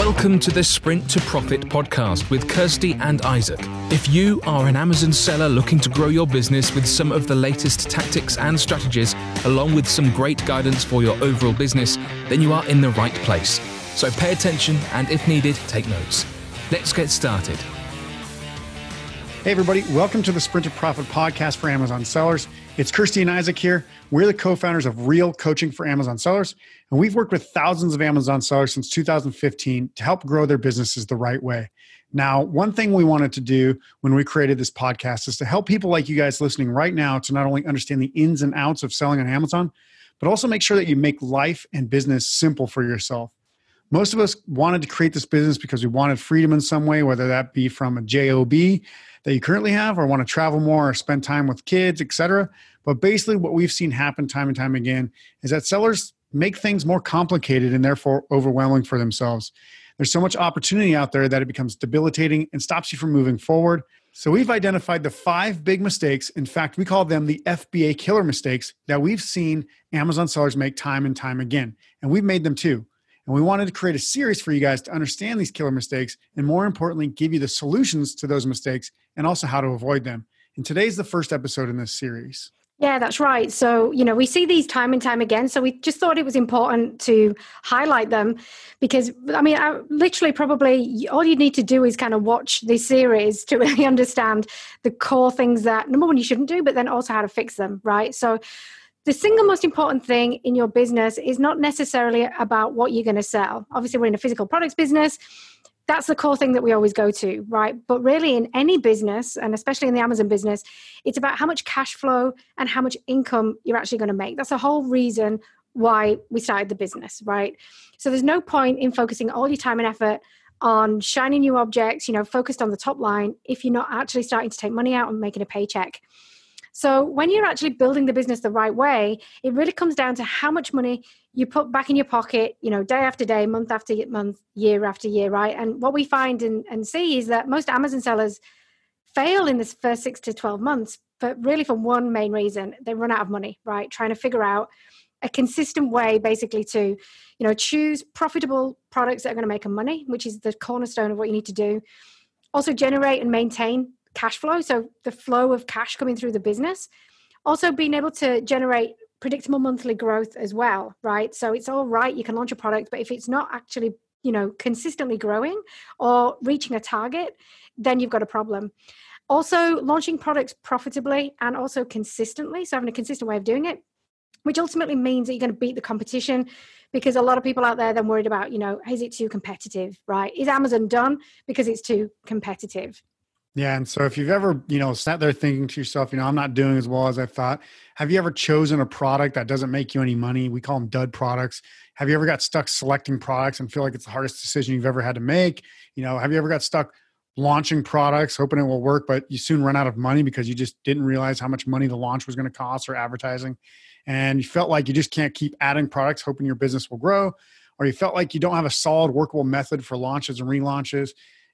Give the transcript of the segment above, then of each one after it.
Welcome to the Sprint to Profit podcast with Kirsty and Isaac. If you are an Amazon seller looking to grow your business with some of the latest tactics and strategies, along with some great guidance for your overall business, then you are in the right place. So pay attention and, if needed, take notes. Let's get started. Hey, everybody, welcome to the Sprint to Profit podcast for Amazon sellers. It's Kirsty and Isaac here. We're the co founders of Real Coaching for Amazon sellers, and we've worked with thousands of Amazon sellers since 2015 to help grow their businesses the right way. Now, one thing we wanted to do when we created this podcast is to help people like you guys listening right now to not only understand the ins and outs of selling on Amazon, but also make sure that you make life and business simple for yourself. Most of us wanted to create this business because we wanted freedom in some way, whether that be from a job that you currently have, or want to travel more, or spend time with kids, etc. But basically, what we've seen happen time and time again is that sellers make things more complicated and therefore overwhelming for themselves. There's so much opportunity out there that it becomes debilitating and stops you from moving forward. So, we've identified the five big mistakes. In fact, we call them the FBA killer mistakes that we've seen Amazon sellers make time and time again. And we've made them too. And we wanted to create a series for you guys to understand these killer mistakes and, more importantly, give you the solutions to those mistakes and also how to avoid them. And today's the first episode in this series. Yeah, that's right. So, you know, we see these time and time again. So, we just thought it was important to highlight them because, I mean, I, literally, probably all you need to do is kind of watch this series to really understand the core things that, number one, you shouldn't do, but then also how to fix them, right? So, the single most important thing in your business is not necessarily about what you're going to sell. Obviously, we're in a physical products business. That's the core thing that we always go to, right? But really, in any business, and especially in the Amazon business, it's about how much cash flow and how much income you're actually going to make. That's the whole reason why we started the business, right? So there's no point in focusing all your time and effort on shiny new objects, you know, focused on the top line if you're not actually starting to take money out and making a paycheck. So when you're actually building the business the right way, it really comes down to how much money you put back in your pocket, you know, day after day, month after month, year after year, right? And what we find and, and see is that most Amazon sellers fail in this first six to 12 months, but really for one main reason, they run out of money, right? Trying to figure out a consistent way basically to you know choose profitable products that are going to make them money which is the cornerstone of what you need to do also generate and maintain cash flow, so the flow of cash coming through the business. Also, being able to generate predictable monthly growth as well, right? So it's all right, you can launch a product, but if it's not actually you know consistently growing or reaching a target then you've got a problem also launching products profitably and also consistently so having a consistent way of doing it which ultimately means that you're going to beat the competition because a lot of people out there then worried about you know is it too competitive right is amazon done because it's too competitive yeah. And so if you've ever, you know, sat there thinking to yourself, you know, I'm not doing as well as I thought, have you ever chosen a product that doesn't make you any money? We call them dud products. Have you ever got stuck selecting products and feel like it's the hardest decision you've ever had to make? You know, have you ever got stuck launching products, hoping it will work, but you soon run out of money because you just didn't realize how much money the launch was going to cost or advertising? And you felt like you just can't keep adding products, hoping your business will grow, or you felt like you don't have a solid workable method for launches and relaunches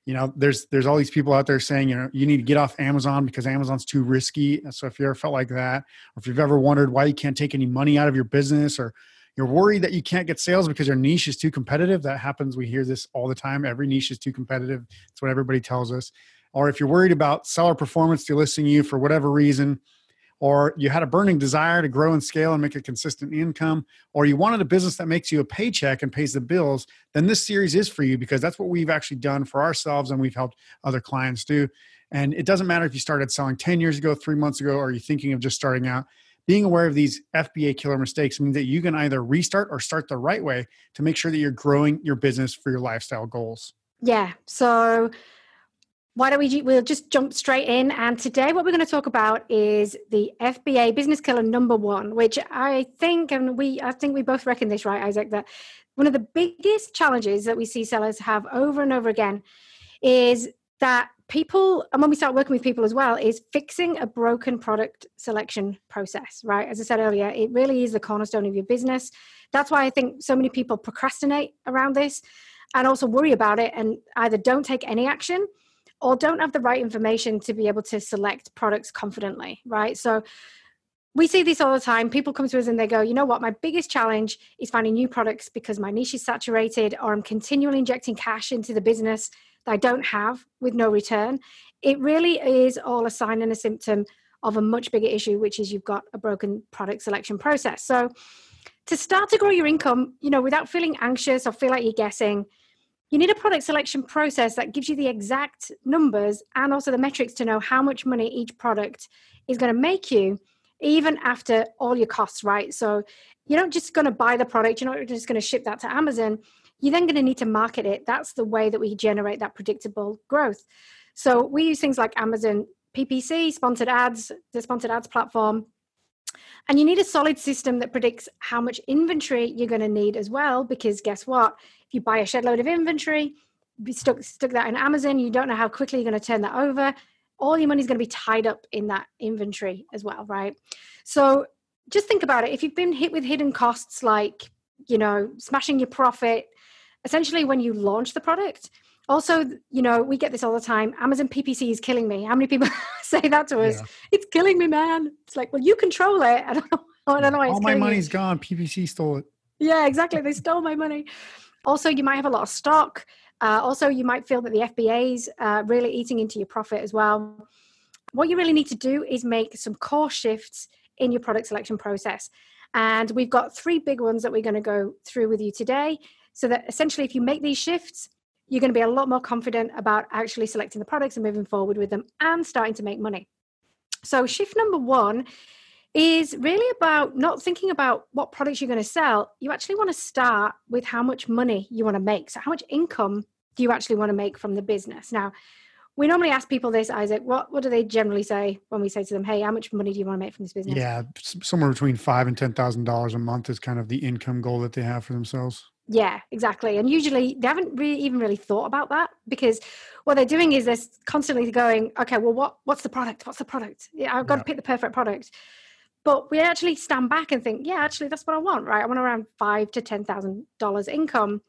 you know there's there's all these people out there saying you know you need to get off amazon because amazon's too risky. So if you ever felt like that or if you've ever wondered why you can't take any money out of your business or you're worried that you can't get sales because your niche is too competitive that happens. We hear this all the time. Every niche is too competitive. That's what everybody tells us. Or if you're worried about seller performance delisting you for whatever reason or you had a burning desire to grow and scale and make a consistent income, or you wanted a business that makes you a paycheck and pays the bills, then this series is for you because that's what we've actually done for ourselves and we've helped other clients do. And it doesn't matter if you started selling 10 years ago, three months ago, or you're thinking of just starting out. Being aware of these FBA killer mistakes means that you can either restart or start the right way to make sure that you're growing your business for your lifestyle goals. Yeah. So why don't we we'll just jump straight in and today what we're going to talk about is the fba business killer number one which i think and we i think we both reckon this right isaac that one of the biggest challenges that we see sellers have over and over again is that people and when we start working with people as well is fixing a broken product selection process right? As i said earlier it really is the cornerstone of your business. That's why i think so many people procrastinate around this and also worry about it and either don't take any action or don't have the right information to be able to select products confidently, right? So we see this all the time. People come to us and they go, you know what, my biggest challenge is finding new products because my niche is saturated or I'm continually injecting cash into the business that I don't have with no return. It really is all a sign and a symptom of a much bigger issue, which is you've got a broken product selection process. So to start to grow your income, you know, without feeling anxious or feel like you're guessing, you need a product selection process that gives you the exact numbers and also the metrics to know how much money each product is going to make you even after all your costs, right? So you're not just going to buy the product, you're not just going to ship that to Amazon. You're then going to need to market it. That's the way that we generate that predictable growth. So we use things like Amazon PPC, sponsored ads, the sponsored ads platform. And you need a solid system that predicts how much inventory you're going to need as well, because guess what? You buy a shed load of inventory, be stuck, stuck that in Amazon, you don't know how quickly you're going to turn that over all your money is going to be tied up in that inventory as well, right? So just think about it. If you've been hit with hidden costs like, you know, smashing your profit, essentially when you launch the product, also, you know, we get this all the time. Amazon PPC is killing me. How many people say that to us? Yeah. It's killing me, man. It's like, well, you control it. I don't know. I don't know. All my money's you. gone. PPC stole it. Yeah, exactly. They stole my money. Also, you might have a lot of stock. Uh, also, you might feel that the FBA's uh, really eating into your profit as well. What you really need to do is make some core shifts in your product selection process. And we've got three big ones that we're going to go through with you today. So that essentially, if you make these shifts, you're going to be a lot more confident about actually selecting the products and moving forward with them and starting to make money. So, shift number one is really about not thinking about what products you're going to sell. You actually want to start with how much money you want to make. So, how much income do you actually want to make from the business? Now, we normally ask people this, Isaac. What what do they generally say when we say to them, "Hey, how much money do you want to make from this business?" Yeah, somewhere between five and ten thousand dollars a month is kind of the income goal that they have for themselves. Yeah, exactly. And usually they haven't really even really thought about that because what they're doing is they're constantly going, "Okay, well, what what's the product? What's the product? Yeah, I've got yeah. to pick the perfect product." But we actually stand back and think, yeah, actually, that's what I want, right? I want around five to ten thousand dollars income.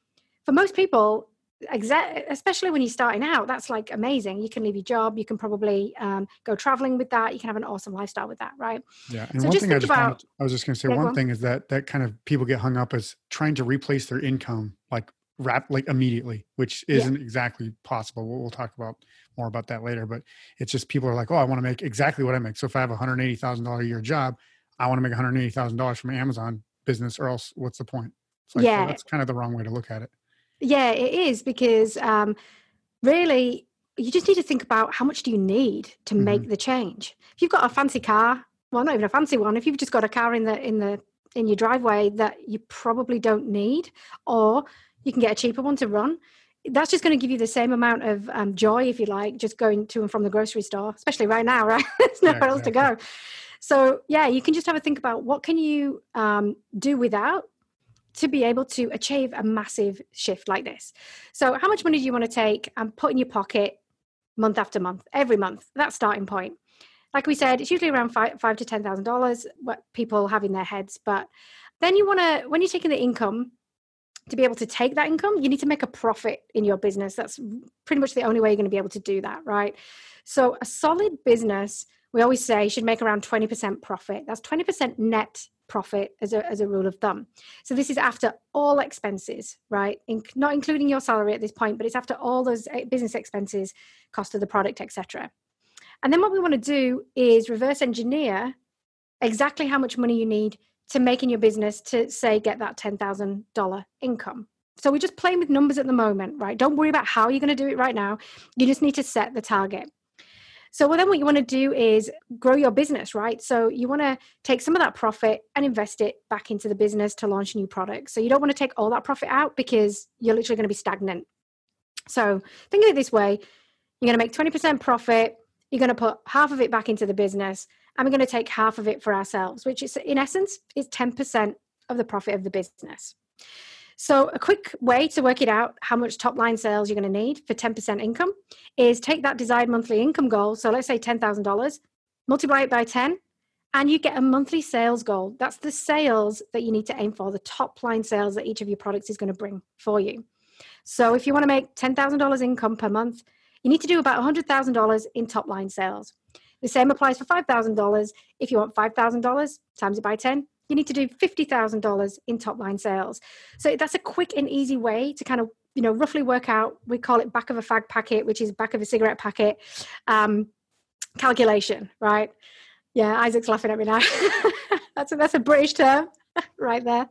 For most people, especially when you're starting out, that's like amazing. You can leave your job, you can probably um, go traveling with that, you can have an awesome lifestyle with that, right? Yeah. And so one thing I just about, wanted, I was just going to say, yeah, one thing is that that kind of people get hung up as trying to replace their income like rap like immediately, which isn't yeah. exactly possible. We'll, we'll talk about more about that later, but it's just people are like, oh, I want to make exactly what I make. So if I have a hundred eighty thousand dollar a year job, I want to make one hundred eighty thousand dollars from Amazon business, or else what's the point? Like, yeah, well, that's kind of the wrong way to look at it. Yeah, it is because um, really you just need to think about how much do you need to mm-hmm. make the change. If you've got a fancy car, well, not even a fancy one. If you've just got a car in the in the in your driveway that you probably don't need, or you can get a cheaper one to run, that's just going to give you the same amount of um, joy, if you like, just going to and from the grocery store, especially right now, right? There's nowhere yeah, exactly. else to go. So yeah, you can just have a think about what can you um, do without to be able to achieve a massive shift like this. So how much money do you want to take and put in your pocket month after month, every month? That starting point. Like we said, it's usually around five, five to ten thousand dollars what people have in their heads. But then you want to, when you're taking the income, to be able to take that income, you need to make a profit in your business. That's pretty much the only way you're going to be able to do that, right? So, a solid business, we always say, should make around 20% profit. That's 20% net profit as a, as a rule of thumb. So, this is after all expenses, right? In, not including your salary at this point, but it's after all those eh, business expenses, cost of the product, etc. And then what we want to do is reverse engineer exactly how much money you need to making your business to say get that $10,000 income. So we're just playing with numbers at the moment, right? Don't worry about how you're going to do it right now. You just need to set the target. So well, then what you want to do is grow your business, right? So you want to take some of that profit and invest it back into the business to launch new products. So you don't want to take all that profit out because you're literally going to be stagnant. So think of it this way. You're going to make 20% profit. You're going to put half of it back into the business and we're going to take half of it for ourselves, which is in essence is 10% of the profit of the business. So, a quick way to work it out how much top line sales you're going to need for 10% income is take that desired monthly income goal. So, let's say $10,000, multiply it by 10, and you get a monthly sales goal. That's the sales that you need to aim for, the top line sales that each of your products is going to bring for you. So, if you want to make $10,000 income per month, you need to do about $100,000 in top line sales. The same applies for $5,000. If you want $5,000, times it by 10, you need to do $50,000 in top line sales. So that's a quick and easy way to kind of, you know, roughly work out, we call it back of a fag packet, which is back of a cigarette packet um, calculation, right? Yeah, Isaac's laughing at me now. that's, a, that's a British term right there.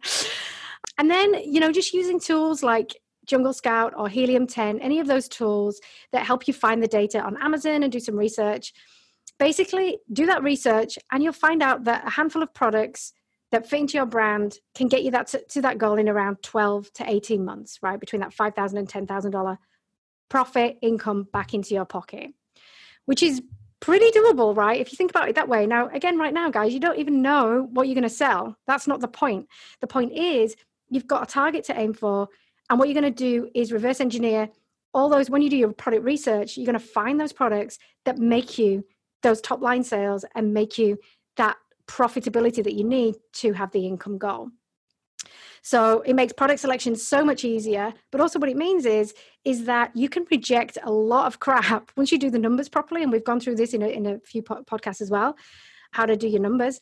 And then, you know, just using tools like Jungle Scout or Helium 10, any of those tools that help you find the data on Amazon and do some research. Basically, do that research and you'll find out that a handful of products that fit into your brand can get you that to, to that goal in around 12 to 18 months, right? Between that $5,000 and $10,000 profit income back into your pocket, which is pretty doable, right? If you think about it that way. Now, again, right now, guys, you don't even know what you're going to sell. That's not the point. The point is you've got a target to aim for. And what you're going to do is reverse engineer all those, when you do your product research, you're going to find those products that make you those top line sales and make you that profitability that you need to have the income goal. So it makes product selection so much easier. But also, what it means is is that you can reject a lot of crap once you do the numbers properly. And we've gone through this in a, in a few podcasts as well, how to do your numbers.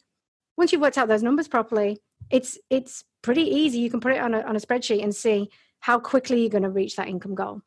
Once you've worked out those numbers properly, it's it's pretty easy. You can put it on a, on a spreadsheet and see how quickly you're going to reach that income goal.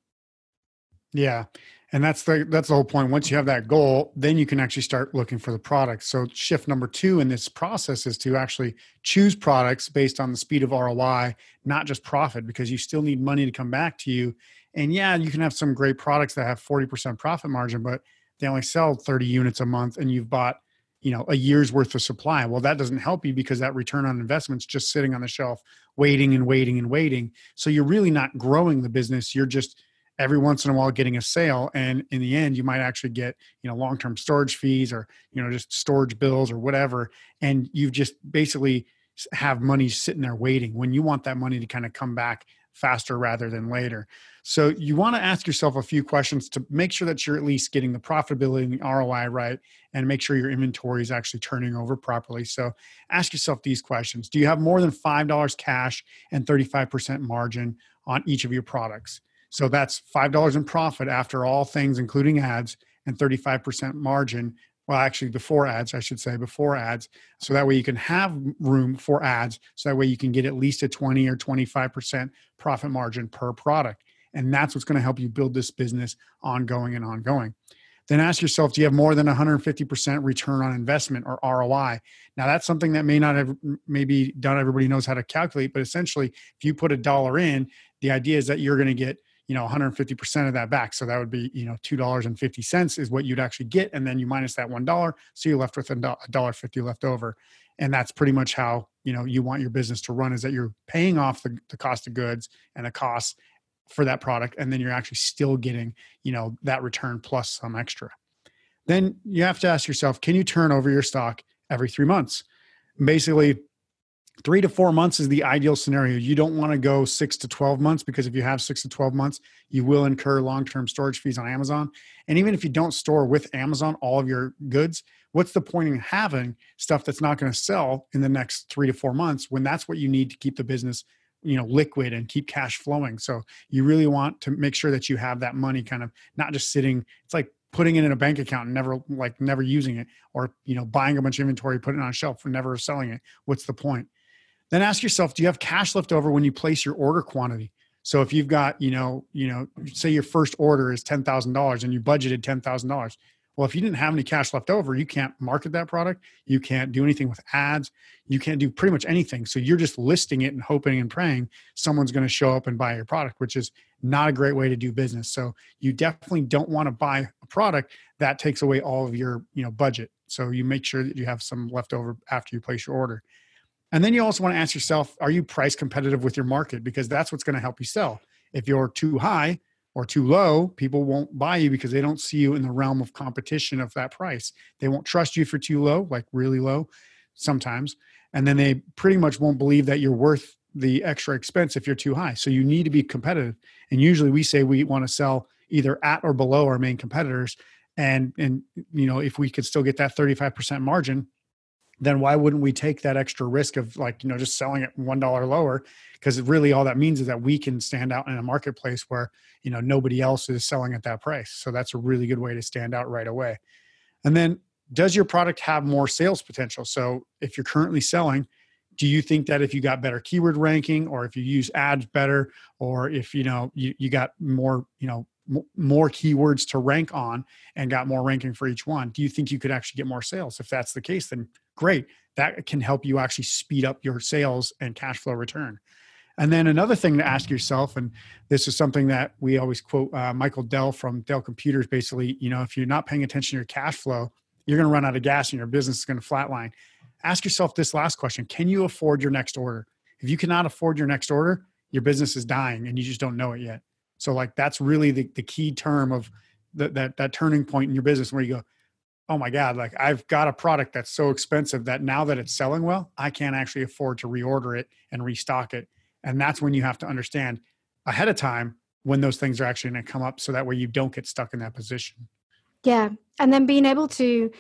Yeah. And that's the that's the whole point. Once you have that goal, then you can actually start looking for the products. So shift number two in this process is to actually choose products based on the speed of ROI, not just profit, because you still need money to come back to you. And yeah, you can have some great products that have 40% profit margin, but they only sell 30 units a month and you've bought you know a year's worth of supply well that doesn't help you because that return on investment's just sitting on the shelf waiting and waiting and waiting so you're really not growing the business you're just every once in a while getting a sale and in the end you might actually get you know long-term storage fees or you know just storage bills or whatever and you've just basically have money sitting there waiting when you want that money to kind of come back faster rather than later so you want to ask yourself a few questions to make sure that you're at least getting the profitability and the ROI right and make sure your inventory is actually turning over properly. So ask yourself these questions. Do you have more than $5 cash and 35% margin on each of your products? So that's $5 in profit after all things, including ads, and 35% margin. Well, actually, before ads, I should say, before ads. So that way you can have room for ads. So that way you can get at least a 20 or 25% profit margin per product. And that's what's going to help you build this business ongoing and ongoing. Then ask yourself, do you have more than 150% return on investment or ROI? Now that's something that may not have maybe not everybody knows how to calculate, but essentially if you put a dollar in, the idea is that you're going to get you know 150% of that back. So that would be you know $2.50 is what you'd actually get and then you minus that one dollar so you're left with a dollar 50 left over. And that's pretty much how you know you want your business to run is that you're paying off the, the cost of goods and the costs for that product and then you're actually still getting you know that return plus some extra. Then you have to ask yourself can you turn over your stock every three months? Basically three to four months is the ideal scenario. You don't want to go six to 12 months because if you have six to 12 months you will incur long-term storage fees on amazon. And even if you don't store with amazon all of your goods what's the point in having stuff that's not going to sell in the next three to four months when that's what you need to keep the business you know liquid and keep cash flowing? So you really want to make sure that you have that money kind of not just sitting it's like putting it in a bank account and never like never using it or you know buying a bunch of inventory putting it on a shelf and never selling it. What's the point then ask yourself do you have cash left over when you place your order quantity so if you've got you know you know say your first order is $10000 and you budgeted $10000 well, if you didn't have any cash left over, you can't market that product. You can't do anything with ads. You can't do pretty much anything. So you're just listing it and hoping and praying someone's going to show up and buy your product, which is not a great way to do business. So you definitely don't want to buy a product that takes away all of your, you know, budget. So you make sure that you have some left over after you place your order. And then you also want to ask yourself, are you price competitive with your market? Because that's what's going to help you sell. If you're too high, or too low, people won't buy you because they don't see you in the realm of competition of that price. They won't trust you for too low, like really low sometimes. And then they pretty much won't believe that you're worth the extra expense if you're too high. So you need to be competitive. And usually we say we want to sell either at or below our main competitors. And and you know, if we could still get that 35% margin, then why wouldn't we take that extra risk of like you know just selling it one dollar lower? Because really all that means is that we can stand out in a marketplace where you know nobody else is selling at that price. So that's a really good way to stand out right away. And then does your product have more sales potential? So if you're currently selling, do you think that if you got better keyword ranking or if you use ads better or if you know you, you got more you know more keywords to rank on and got more ranking for each one do you think you could actually get more sales? If that's the case then great that can help you actually speed up your sales and cash flow return and then another thing to ask yourself, and this is something that we always quote uh, Michael Dell from Dell Computers basically, you know, if you're not paying attention to your cash flow, you're going to run out of gas and your business is going to flatline. Ask yourself this last question Can you afford your next order? If you cannot afford your next order, your business is dying and you just don't know it yet. So, like, that's really the, the key term of the, that, that turning point in your business where you go, oh my God, like I've got a product that's so expensive that now that it's selling well, I can't actually afford to reorder it and restock it. And that's when you have to understand ahead of time when those things are actually going to come up so that way you don't get stuck in that position. Yeah. And then being able to,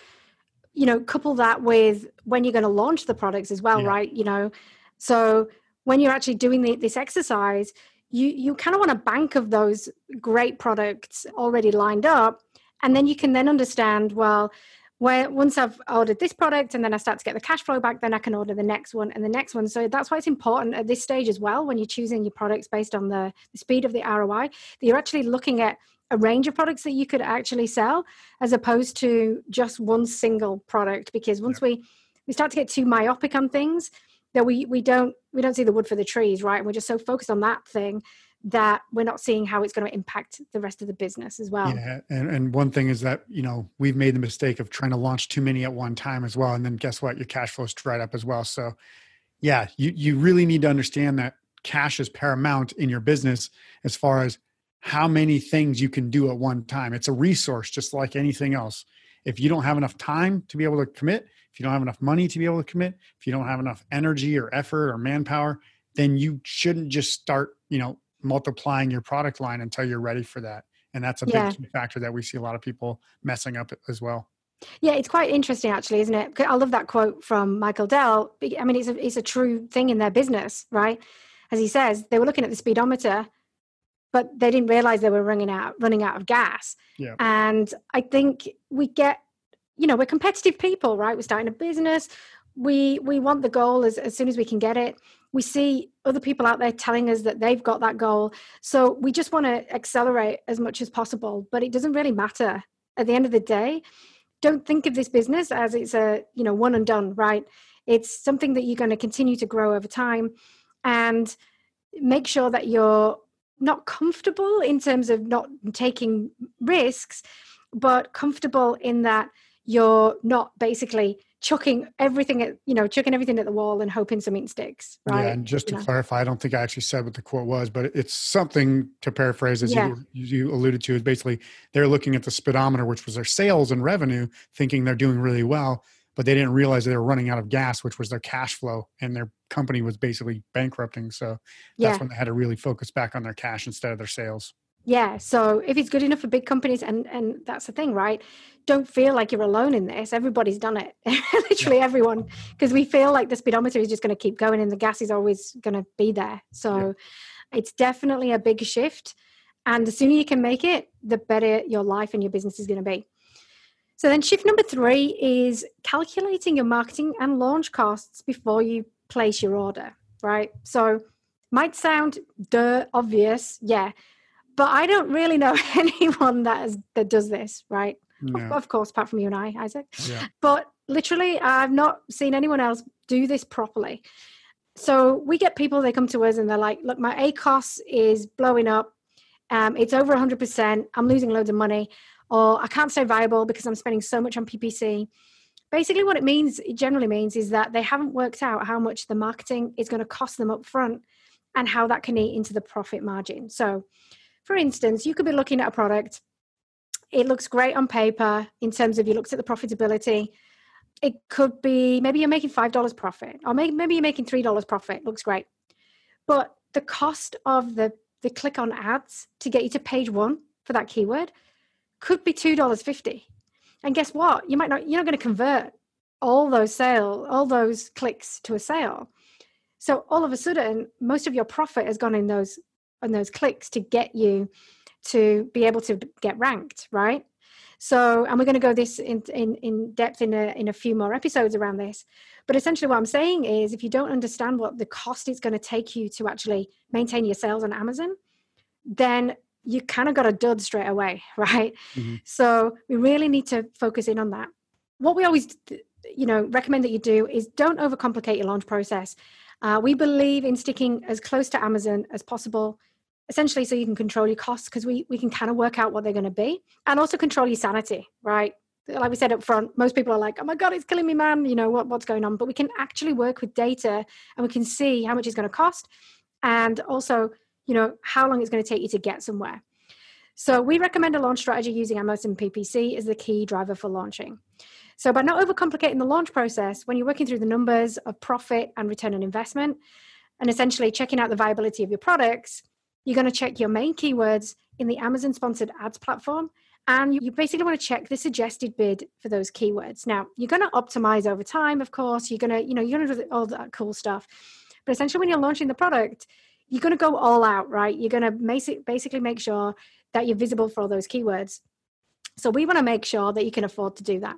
you know, couple that with when you're going to launch the products as well, yeah. right? You know, so when you're actually doing the, this exercise, you you kind of want a bank of those great products already lined up and then you can then understand well where once I've ordered this product and then I start to get the cash flow back, then I can order the next one and the next one. So that's why it's important at this stage as well when you're choosing your products based on the, the speed of the ROI, that you're actually looking at a range of products that you could actually sell as opposed to just one single product. Because once yeah. we we start to get too myopic on things, that we we don't we don't see the wood for the trees, right? And we're just so focused on that thing that we're not seeing how it's going to impact the rest of the business as well. Yeah, and, and one thing is that you know we've made the mistake of trying to launch too many at one time as well, and then guess what? Your cash flow's dried up as well. So, yeah, you you really need to understand that cash is paramount in your business as far as how many things you can do at one time. It's a resource, just like anything else. If you don't have enough time to be able to commit, if you don't have enough money to be able to commit, if you don't have enough energy or effort or manpower, then you shouldn't just start, you know, multiplying your product line until you're ready for that. And that's a yeah. big factor that we see a lot of people messing up as well. Yeah, it's quite interesting, actually, isn't it? I love that quote from Michael Dell. I mean, it's a it's a true thing in their business, right? As he says, they were looking at the speedometer, but they didn't realize they were running out running out of gas. Yeah. And I think we get, you know, we're competitive people, right? We're starting a business. We we want the goal as, as soon as we can get it we see other people out there telling us that they've got that goal. So we just want to accelerate as much as possible but it doesn't really matter. At the end of the day don't think of this business as it's a you know one and done right? It's something that you're going to continue to grow over time and make sure that you're not comfortable in terms of not taking risks but comfortable in that you're not basically chucking everything at you know chucking everything at the wall and hoping something sticks right yeah and just to you clarify know? i don't think i actually said what the quote was but it's something to paraphrase as yeah. you, you alluded to is basically they're looking at the speedometer which was their sales and revenue thinking they're doing really well but they didn't realize they were running out of gas which was their cash flow and their company was basically bankrupting so that's yeah. when they had to really focus back on their cash instead of their sales yeah so if it's good enough for big companies and and that's the thing right? Don't feel like you're alone in this. Everybody's done it. Literally yeah. everyone because we feel like the speedometer is just going to keep going and the gas is always going to be there. So yeah. it's definitely a big shift and the sooner you can make it the better your life and your business is going to be. So then shift number three is calculating your marketing and launch costs before you place your order right? So might sound dirt obvious yeah but I don't really know anyone that has, that does this, right? No. Of, of, course, apart from you and I, Isaac. Yeah. But literally, I've not seen anyone else do this properly. So we get people, they come to us and they're like, look, my ACOS is blowing up. Um, it's over 100%. I'm losing loads of money. Or I can't stay viable because I'm spending so much on PPC. Basically, what it means, it generally means, is that they haven't worked out how much the marketing is going to cost them up front and how that can eat into the profit margin. So for instance, you could be looking at a product, it looks great on paper in terms of you looked at the profitability. It could be maybe you're making $5 profit, or maybe, you're making $3 profit, looks great. But the cost of the, the click on ads to get you to page one for that keyword could be $2.50. And guess what? You might not, you're not going to convert all those sale, all those clicks to a sale. So all of a sudden, most of your profit has gone in those and those clicks to get you to be able to get ranked, right? So, and we're going to go this in, in, in depth in a, in a few more episodes around this. But essentially, what I'm saying is if you don't understand what the cost is going to take you to actually maintain your sales on Amazon, then you kind of got a dud straight away, right? Mm-hmm. So, we really need to focus in on that. What we always you know recommend that you do is don't overcomplicate your launch process uh, we believe in sticking as close to amazon as possible essentially so you can control your costs because we, we can kind of work out what they're going to be and also control your sanity right? Like we said up front most people are like oh my god it's killing me man you know what, what's going on? But we can actually work with data and we can see how much it's going to cost and also you know how long it's going to take you to get somewhere. So we recommend a launch strategy using amazon ppc as the key driver for launching so by not overcomplicating the launch process when you're working through the numbers of profit and return on investment and essentially checking out the viability of your products you're going to check your main keywords in the Amazon sponsored ads platform. And you basically want to check the suggested bid for those keywords. Now, you're going to optimize over time, of course. You're going to, you know, you're going to do all that cool stuff. But essentially, when you're launching the product, you're going to go all out, right? You're going to basically make sure that you're visible for all those keywords. So we want to make sure that you can afford to do that.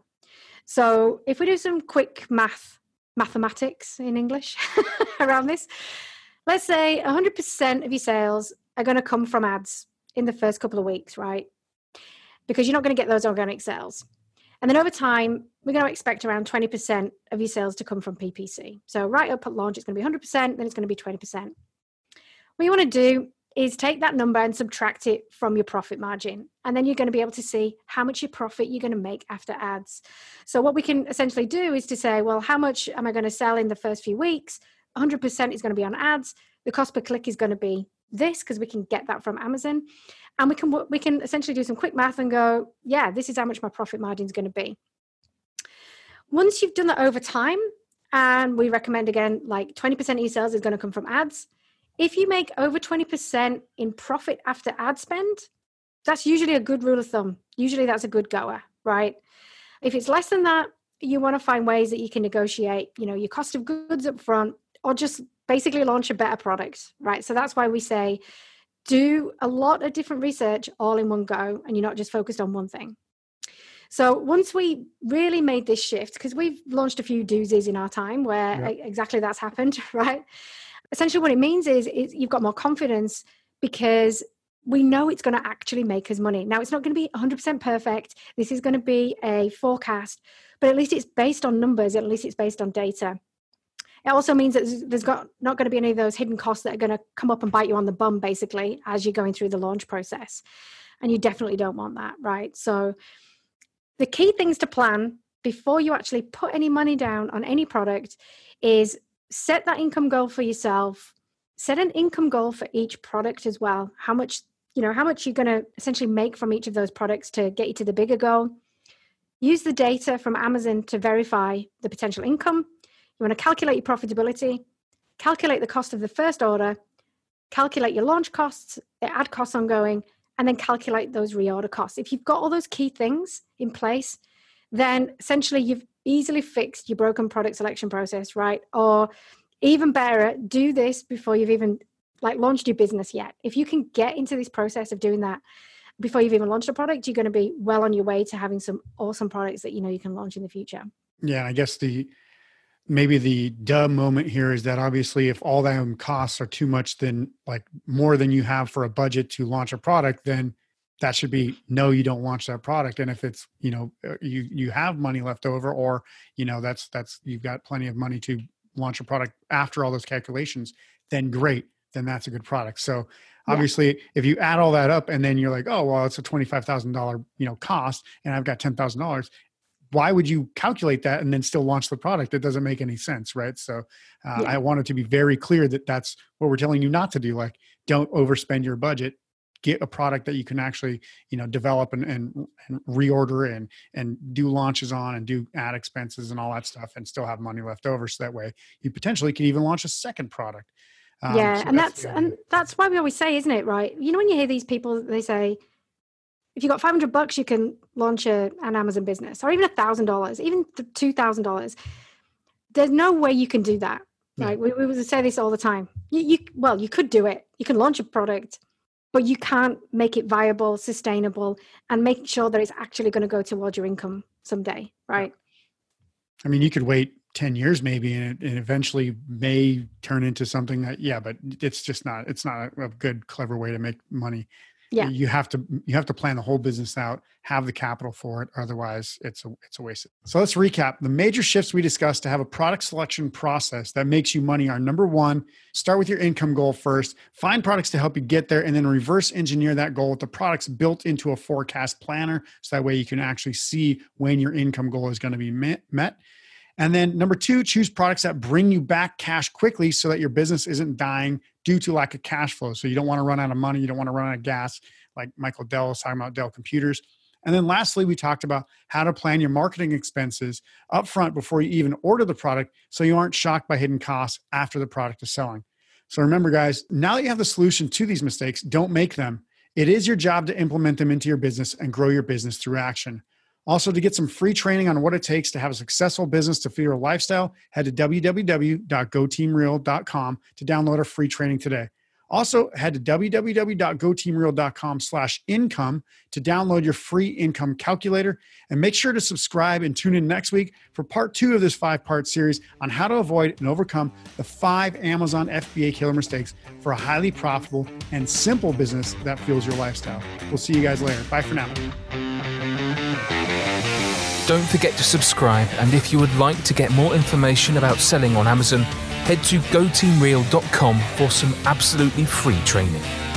So if we do some quick math, mathematics in English around this, let's say 100% of your sales are going to come from ads in the first couple of weeks, right? Because you're not going to get those organic sales. And then over time, we're going to expect around 20% of your sales to come from PPC. So right up at launch, it's going to be 100%, then it's going to be 20%. What you want to do is take that number and subtract it from your profit margin. And then you're going to be able to see how much your profit you're going to make after ads. So what we can essentially do is to say, well, how much am I going to sell in the first few weeks? 100% is going to be on ads. The cost per click is going to be this because we can get that from Amazon, and we can we can essentially do some quick math and go, yeah, this is how much my profit margin is going to be. Once you've done that over time, and we recommend again, like 20% of your sales is going to come from ads. If you make over 20% in profit after ad spend, that's usually a good rule of thumb. Usually that's a good goer, right? If it's less than that, you want to find ways that you can negotiate, you know, your cost of goods up front or just basically launch a better product, right? So that's why we say do a lot of different research all in one go and you're not just focused on one thing. So once we really made this shift, because we've launched a few doozies in our time where exactly that's happened, right? Essentially, what it means is, is you've got more confidence because we know it's going to actually make us money. Now, it's not going to be 100% perfect. This is going to be a forecast, but at least it's based on numbers, at least it's based on data. It also means that there's got not going to be any of those hidden costs that are going to come up and bite you on the bum, basically, as you're going through the launch process. And you definitely don't want that, right? So, the key things to plan before you actually put any money down on any product is set that income goal for yourself set an income goal for each product as well. How much you know how much you're going to essentially make from each of those products to get you to the bigger goal. Use the data from amazon to verify the potential income. You want to calculate your profitability, calculate the cost of the first order, calculate your launch costs, the ad costs ongoing, and then calculate those reorder costs. If you've got all those key things in place, then essentially you've easily fixed your broken product selection process, right? Or even better, do this before you've even like launched your business yet. If you can get into this process of doing that before you've even launched a product, you're going to be well on your way to having some awesome products that you know you can launch in the future. Yeah, I guess the maybe the dumb moment here is that obviously if all them costs are too much then like more than you have for a budget to launch a product then that should be no you don't launch that product and if it's you know uh, you you have money left over or you know that's that's you've got plenty of money to launch a product after all those calculations then great then that's a good product so obviously yeah. if you add all that up and then you're like oh well it's a $25000 you know cost and i've got $10000 why would you calculate that and then still launch the product? It doesn't make any sense, right? So uh, yeah. I wanted to be very clear that that's what we're telling you not to do. Like, don't overspend your budget. Get a product that you can actually, you know, develop and, and, and reorder and and do launches on and do ad expenses and all that stuff, and still have money left over. So that way, you potentially can even launch a second product. Um, yeah, so and that's, that's and that's why we always say, isn't it? Right? You know, when you hear these people, they say, if you got 500 bucks you can launch a, an amazon business or even a thousand dollars even two thousand dollars there's no way you can do that right we, we say this all the time you, you well you could do it you can launch a product but you can't make it viable, sustainable, and make sure that it's actually going to go towards your income someday, right? I mean, you could wait 10 years maybe and, it, and eventually may turn into something that yeah but it's just not it's not a, a good clever way to make money yeah. you have to you have to plan the whole business out have the capital for it otherwise it's a it's a waste. So let's recap. The major shifts we discussed to have a product selection process that makes you money are number one start with your income goal first find products to help you get there and then reverse engineer that goal with the products built into a forecast planner so that way you can actually see when your income goal is going to be met, met and then number two, choose products that bring you back cash quickly so that your business isn't dying due to lack of cash flow. So you don't want to run out of money, you don't want to run out of gas, like Michael Dell was talking about Dell Computers. And then lastly, we talked about how to plan your marketing expenses up front before you even order the product so you aren't shocked by hidden costs after the product is selling. So remember, guys, now that you have the solution to these mistakes, don't make them. It is your job to implement them into your business and grow your business through action. Also, to get some free training on what it takes to have a successful business to fit your lifestyle, head to www.goteamreal.com to download our free training today. Also, head to www.goteamreal.com slash income to download your free income calculator. And make sure to subscribe and tune in next week for part two of this five part series on how to avoid and overcome the five Amazon FBA killer mistakes for a highly profitable and simple business that fuels your lifestyle. We'll see you guys later. Bye for now. Don't forget to subscribe, and if you would like to get more information about selling on Amazon, head to goteamreal.com for some absolutely free training.